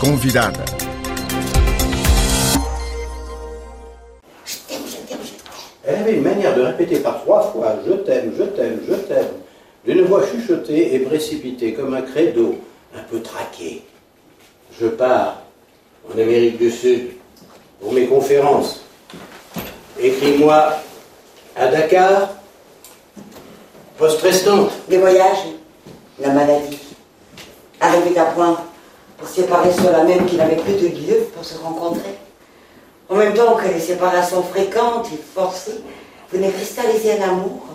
Convidada. Elle avait une manière de répéter par trois fois Je t'aime, je t'aime, je t'aime, d'une voix chuchotée et précipitée comme un credo, un peu traqué. Je pars en Amérique du Sud pour mes conférences. Écris-moi à Dakar, poste restante. Les voyages, la maladie. Arrivé à point pour séparer ceux-là même qui n'avaient plus de lieu pour se rencontrer. En même temps que les séparations fréquentes et forcées venaient cristalliser un amour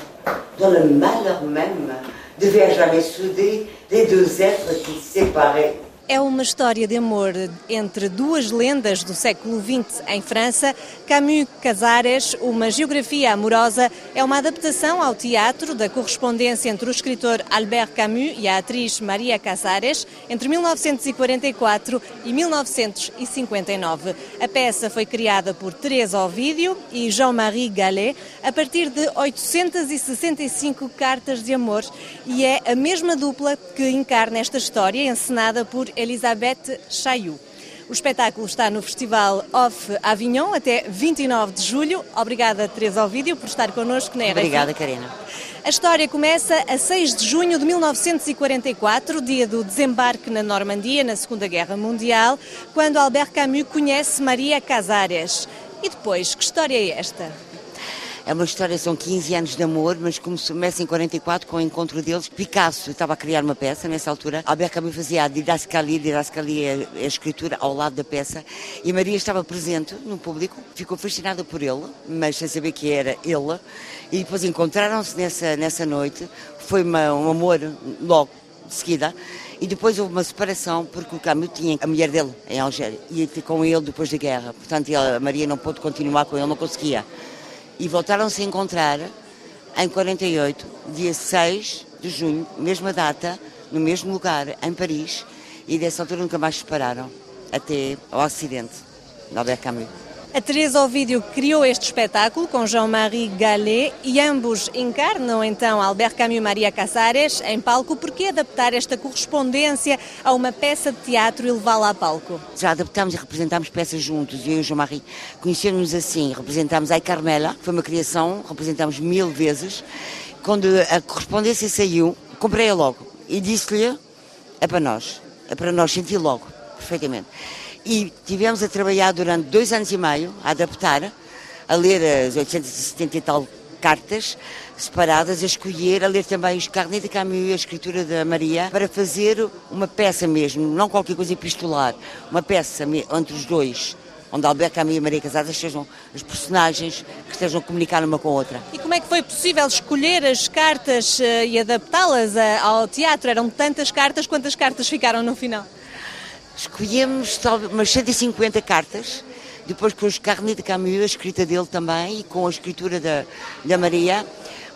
dont le malheur même devait à jamais souder les deux êtres qui séparaient. É uma história de amor entre duas lendas do século XX em França. Camus Casares, uma geografia amorosa, é uma adaptação ao teatro da correspondência entre o escritor Albert Camus e a atriz Maria Casares entre 1944 e 1959. A peça foi criada por Teresa Ovídio e Jean-Marie Gallet a partir de 865 cartas de amor e é a mesma dupla que encarna esta história encenada por Elisabeth Chailloux. O espetáculo está no Festival Off Avignon até 29 de julho. Obrigada, Teresa Ovídio, por estar connosco na RFI. Obrigada, Karina. A história começa a 6 de junho de 1944, dia do desembarque na Normandia, na Segunda Guerra Mundial, quando Albert Camus conhece Maria Casares. E depois, que história é esta? É uma história, são 15 anos de amor, mas começa em 44 com o encontro deles. Picasso estava a criar uma peça nessa altura. Albert Camus fazia a didascalia, didascalia é a escritura ao lado da peça. E Maria estava presente no público, ficou fascinada por ele, mas sem saber que era ele. E depois encontraram-se nessa, nessa noite. Foi uma, um amor logo, de seguida. E depois houve uma separação porque o Camus tinha a mulher dele em Algéria e com ele depois da guerra. Portanto, a Maria não pôde continuar com ele, não conseguia e voltaram-se a encontrar em 48, dia 6 de junho, mesma data, no mesmo lugar, em Paris, e dessa altura nunca mais se separaram, até ao acidente, Albert Camus. A Teresa Ovídio criou este espetáculo com Jean-Marie Gallet e ambos encarnam então Albert Camus e Maria Casares em palco. Por que adaptar esta correspondência a uma peça de teatro e levá-la a palco? Já adaptámos e representámos peças juntos, eu e o Jean-Marie. Conhecemos assim, representámos a Carmela, que foi uma criação, representámos mil vezes. Quando a correspondência saiu, comprei-a logo e disse-lhe, é para nós, é para nós, senti logo, perfeitamente. E tivemos a trabalhar durante dois anos e meio, a adaptar, a ler as 870 e tal cartas separadas, a escolher, a ler também os carnets de Camus e a escritura da Maria, para fazer uma peça mesmo, não qualquer coisa epistolar, uma peça entre os dois, onde Alberto Camus e Maria Casadas sejam os personagens que estejam a comunicar uma com a outra. E como é que foi possível escolher as cartas eh, e adaptá-las eh, ao teatro? Eram tantas cartas, quantas cartas ficaram no final? Escolhemos umas 150 cartas, depois com os carnets de Camus, a escrita dele também, e com a escritura da, da Maria.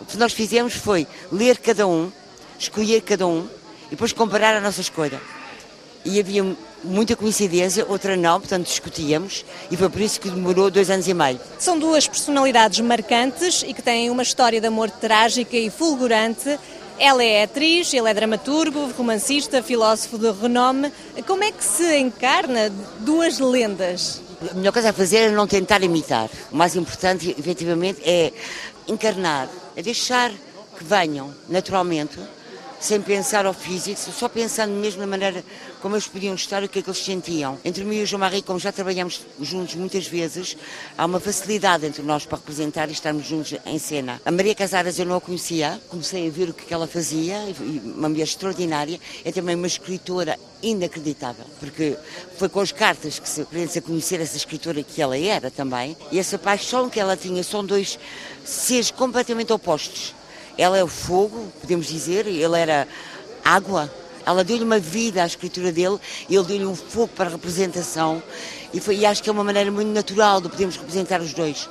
O que nós fizemos foi ler cada um, escolher cada um, e depois comparar a nossa escolha. E havia muita coincidência, outra não, portanto discutíamos, e foi por isso que demorou dois anos e meio. São duas personalidades marcantes e que têm uma história de amor trágica e fulgurante. Ela é atriz, ele é dramaturgo, romancista, filósofo de renome. Como é que se encarna duas lendas? A melhor coisa a fazer é não tentar imitar. O mais importante, efetivamente, é encarnar, é deixar que venham naturalmente, sem pensar ao físico, só pensando mesmo na maneira como eles podiam estar e o que é que eles sentiam. Entre mim e o João Marie, como já trabalhamos juntos muitas vezes, há uma facilidade entre nós para representar e estarmos juntos em cena. A Maria Casares eu não a conhecia, comecei a ver o que ela fazia, uma mulher extraordinária, é também uma escritora inacreditável, porque foi com as cartas que se aprende a conhecer essa escritora que ela era também, e essa paixão que ela tinha, são dois seres completamente opostos ela é o fogo, podemos dizer, ele era água. Ela deu-lhe uma vida à escritura dele, ele deu-lhe um fogo para a representação e, foi, e acho que é uma maneira muito natural de podermos representar os dois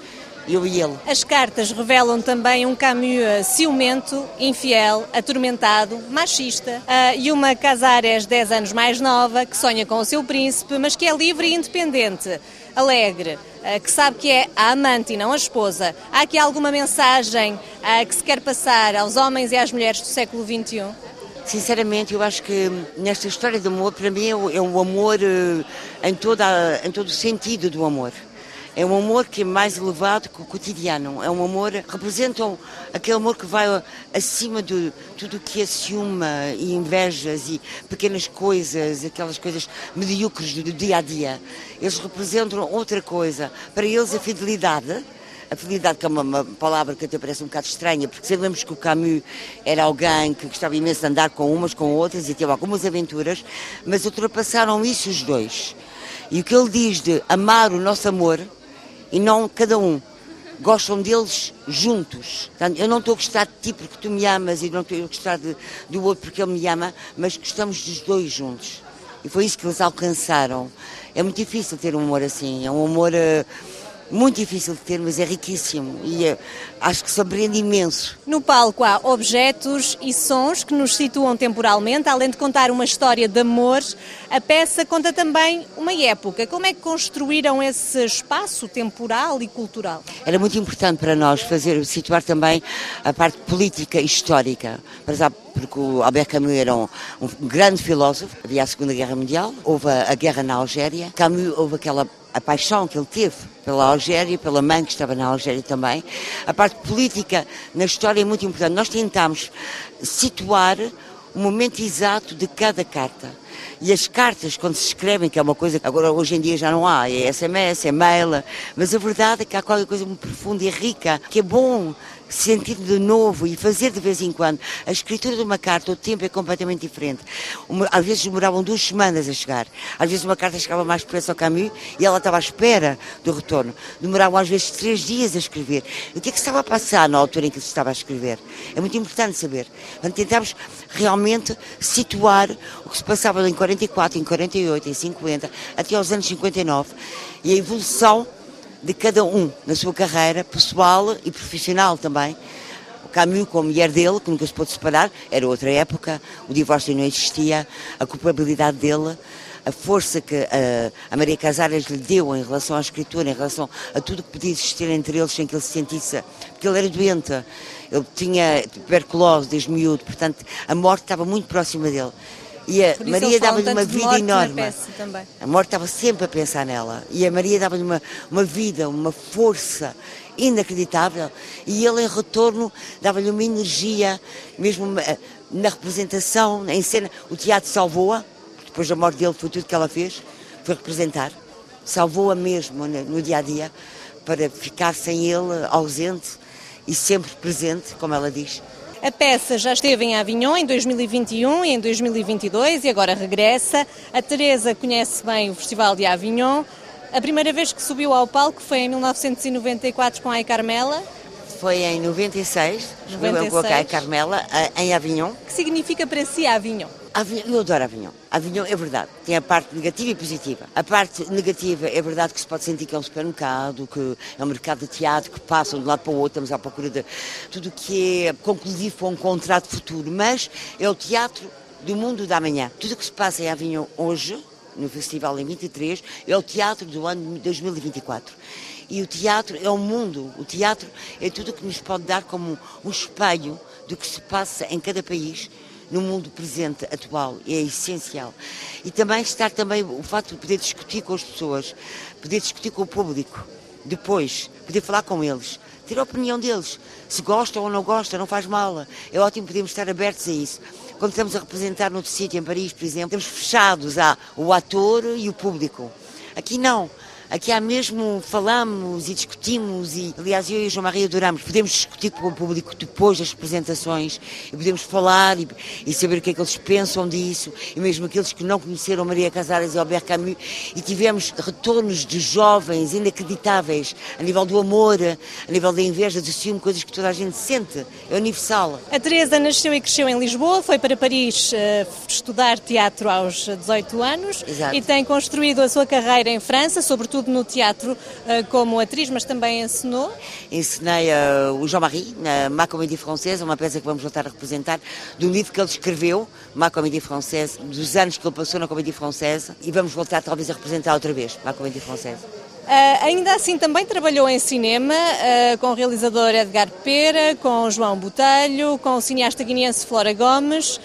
eu e ele. As cartas revelam também um Camus ciumento, infiel, atormentado, machista uh, e uma Casares 10 anos mais nova que sonha com o seu príncipe, mas que é livre e independente, alegre, uh, que sabe que é a amante e não a esposa. Há aqui alguma mensagem uh, que se quer passar aos homens e às mulheres do século XXI? Sinceramente, eu acho que nesta história de amor, para mim, é o, é amor eh, em, toda, em todo o sentido do amor. É um amor que é mais elevado que o cotidiano. É um amor, representam aquele amor que vai acima de tudo o que é ciúme e invejas e pequenas coisas, aquelas coisas medíocres do dia a dia. Eles representam outra coisa. Para eles, a fidelidade a fidelidade, que é uma, uma, palavra que até parece um bocado estranha, porque sabemos que o Camus era alguém que gostava imenso de andar com umas, com outras e teve algumas aventuras, mas ultrapassaram isso os dois. E o que ele diz de amar o nosso amor e não cada um. Gostam deles juntos. Portanto, eu não estou a gostar de ti porque tu me amas e não estou a gostar de, do outro porque ele me ama, mas gostamos dos dois juntos. E foi isso que eles alcançaram. É muito difícil ter um amor assim. É um amor. Uh, muito difícil de ter, mas é riquíssimo e é, acho que surpreende imenso. No palco há objetos e sons que nos situam temporalmente, além de contar uma história de amor, a peça conta também uma época. Como é que construíram esse espaço temporal e cultural? Era muito importante para nós fazer, situar também a parte política e histórica. porque o Albert Camus era um, um grande filósofo, havia a Segunda Guerra Mundial, houve a, a guerra na Algéria, Camus houve aquela a paixão que ele teve pela Algéria, pela mãe que estava na Algéria também. A parte política na história é muito importante. Nós tentamos situar o momento exato de cada carta. E as cartas, quando se escrevem, que é uma coisa que agora hoje em dia já não há, é SMS, é mail, mas a verdade é que há qualquer coisa muito profunda e rica, que é bom sentir de novo e fazer de vez em quando. A escritura de uma carta, o tempo é completamente diferente. Uma, às vezes demoravam duas semanas a chegar. Às vezes uma carta chegava mais depressa ao Camus e ela estava à espera do retorno. Demoravam às vezes três dias a escrever. o que é que estava a passar na altura em que se estava a escrever? É muito importante saber. Portanto, tentámos realmente situar o que se passava em 44, em 48, em 50, até aos anos 59 e a evolução de cada um na sua carreira pessoal e profissional também. O Camus, com a mulher dele, que nunca se pôde separar, era outra época, o divórcio não existia, a culpabilidade dele, a força que a, a Maria Casares lhe deu em relação à escritura, em relação a tudo que podia existir entre eles sem que ele se sentisse, porque ele era doente, ele tinha tuberculose desde miúdo, portanto a morte estava muito próxima dele. E a Maria dava-lhe uma vida enorme. A morte estava sempre a pensar nela. E a Maria dava-lhe uma, uma vida, uma força inacreditável. E ele, em retorno, dava-lhe uma energia, mesmo na representação, em cena. O teatro salvou-a, depois da morte dele, foi tudo que ela fez, foi representar. Salvou-a mesmo no dia a dia, para ficar sem ele, ausente e sempre presente, como ela diz. A peça já esteve em Avignon em 2021 e em 2022 e agora regressa. A Teresa conhece bem o Festival de Avignon. A primeira vez que subiu ao palco foi em 1994 com a Carmela. Foi em 96, 96. com a Carmela, em Avignon. O que significa para si Avignon? Eu adoro Avignon. Avignon é verdade, tem a parte negativa e positiva. A parte negativa é verdade que se pode sentir que é um supermercado, que é um mercado de teatro que passam de um lado para o outro, estamos à procura de tudo o que é conclusivo para um contrato futuro, mas é o teatro do mundo da manhã. Tudo o que se passa em Avignon hoje, no festival em 23, é o teatro do ano 2024. E o teatro é o mundo, o teatro é tudo o que nos pode dar como um espelho do que se passa em cada país no mundo presente, atual, é essencial. E também estar também o fato de poder discutir com as pessoas, poder discutir com o público, depois, poder falar com eles, ter a opinião deles. Se gostam ou não gostam, não faz mal. É ótimo podermos estar abertos a isso. Quando estamos a representar noutro sítio, em Paris, por exemplo, estamos fechados ao ator e o público. Aqui não. Aqui há mesmo, falamos e discutimos e, aliás, eu e o João Maria adoramos. Podemos discutir com o público depois das apresentações e podemos falar e, e, saber o que é que eles pensam disso e mesmo aqueles que não conheceram Maria Casares e Albert Camus e tivemos retornos de jovens inacreditáveis a nível do amor, a nível da inveja, do ciúme, coisas que toda a gente sente. É universal. A Teresa nasceu e cresceu em Lisboa, foi para Paris uh, estudar teatro aos 18 anos Exato. e tem construído a sua carreira em França, sobretudo sobretudo no teatro eh, como atriz, mas também ensinou? Ensinei uh, o Jean-Marie na Ma Comédie Française, uma peça que vamos voltar a representar, do livro que ele escreveu, Ma Comédie Française, dos anos que ele passou na Comédie Française, e vamos voltar talvez a representar outra vez Ma Comédie Française. Uh, ainda assim, também trabalhou em cinema uh, com o realizador Edgar Pera, com João Botelho, com o cineasta guineense Flora Gomes.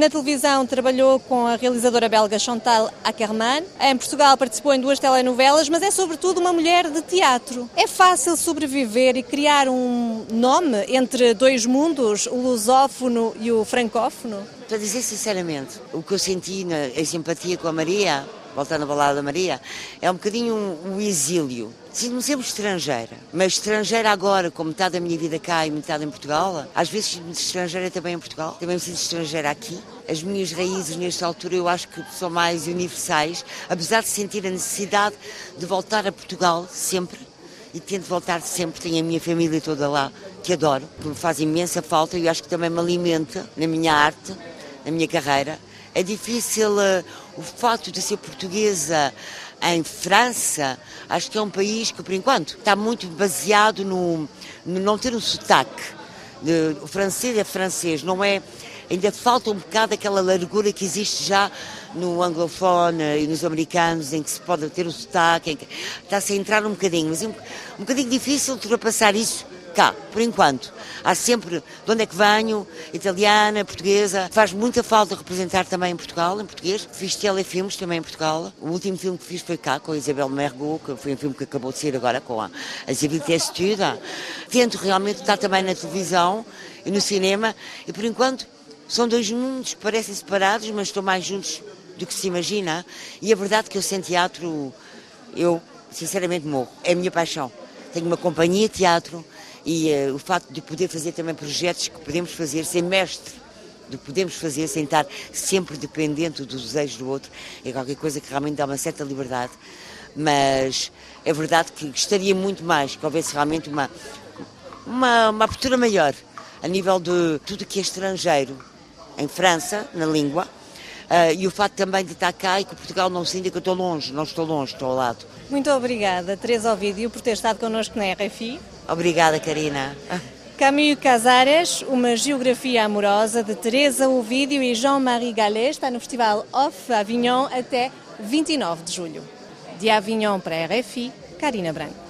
Na televisão trabalhou com a realizadora belga Chantal Ackermann. Em Portugal participou em duas telenovelas, mas é sobretudo uma mulher de teatro. É fácil sobreviver e criar um nome entre dois mundos, o lusófono e o francófono? Para dizer sinceramente, o que eu senti na, em simpatia com a Maria voltando a balada da Maria, é um bocadinho um, um exílio. Sinto-me sempre estrangeira, mas estrangeira agora, com metade da minha vida cá e metade em Portugal. Às vezes sinto-me estrangeira também em Portugal, também me sinto estrangeira aqui. As minhas raízes, nesta altura, eu acho que são mais universais, apesar de sentir a necessidade de voltar a Portugal sempre. E tento voltar sempre, tenho a minha família toda lá, que adoro, que me faz imensa falta e acho que também me alimenta na minha arte, na minha carreira. É difícil uh, o fato de ser portuguesa em França, acho que é um país que, por enquanto, está muito baseado no, no não ter um sotaque. O francês é francês, não é. Ainda falta um bocado aquela largura que existe já no anglofone e nos americanos, em que se pode ter o sotaque, que está-se a entrar um bocadinho, mas é um, um bocadinho difícil ultrapassar isso cá, por enquanto. Há sempre de onde é que venho, italiana, portuguesa. Faz muita falta representar também em Portugal, em português. Fiz telefilmes também em Portugal. O último filme que fiz foi cá, com a Isabel Mergo, que foi um filme que acabou de ser agora com a, Civilité Estuda. Tento realmente estar também na televisão e no cinema, e por enquanto são dois mundos que parecem separados, mas estão mais juntos do que se imagina. E a verdade é que eu sem teatro, eu sinceramente morro. É a minha paixão. Tenho uma companhia de teatro, e uh, o facto de poder fazer também projetos que podemos fazer, ser mestre do que podemos fazer sem estar sempre dependente dos desejos do outro, é qualquer coisa que realmente dá uma certa liberdade. Mas é verdade que gostaria muito mais que houvesse realmente uma, uma, uma abertura maior a nível de tudo que é estrangeiro, em França, na língua, uh, e o facto também de estar cá e que Portugal não sinta que eu estou longe, não estou longe, estou ao lado. Muito obrigada, Teresa Ovidio, por ter estado connosco na RFI. Obrigada, Karina. Camus Casares, uma geografia amorosa de Teresa Ovídio e Jean-Marie Gallet, está no Festival Off Avignon até 29 de julho. De Avignon para a RFI, Karina Branco.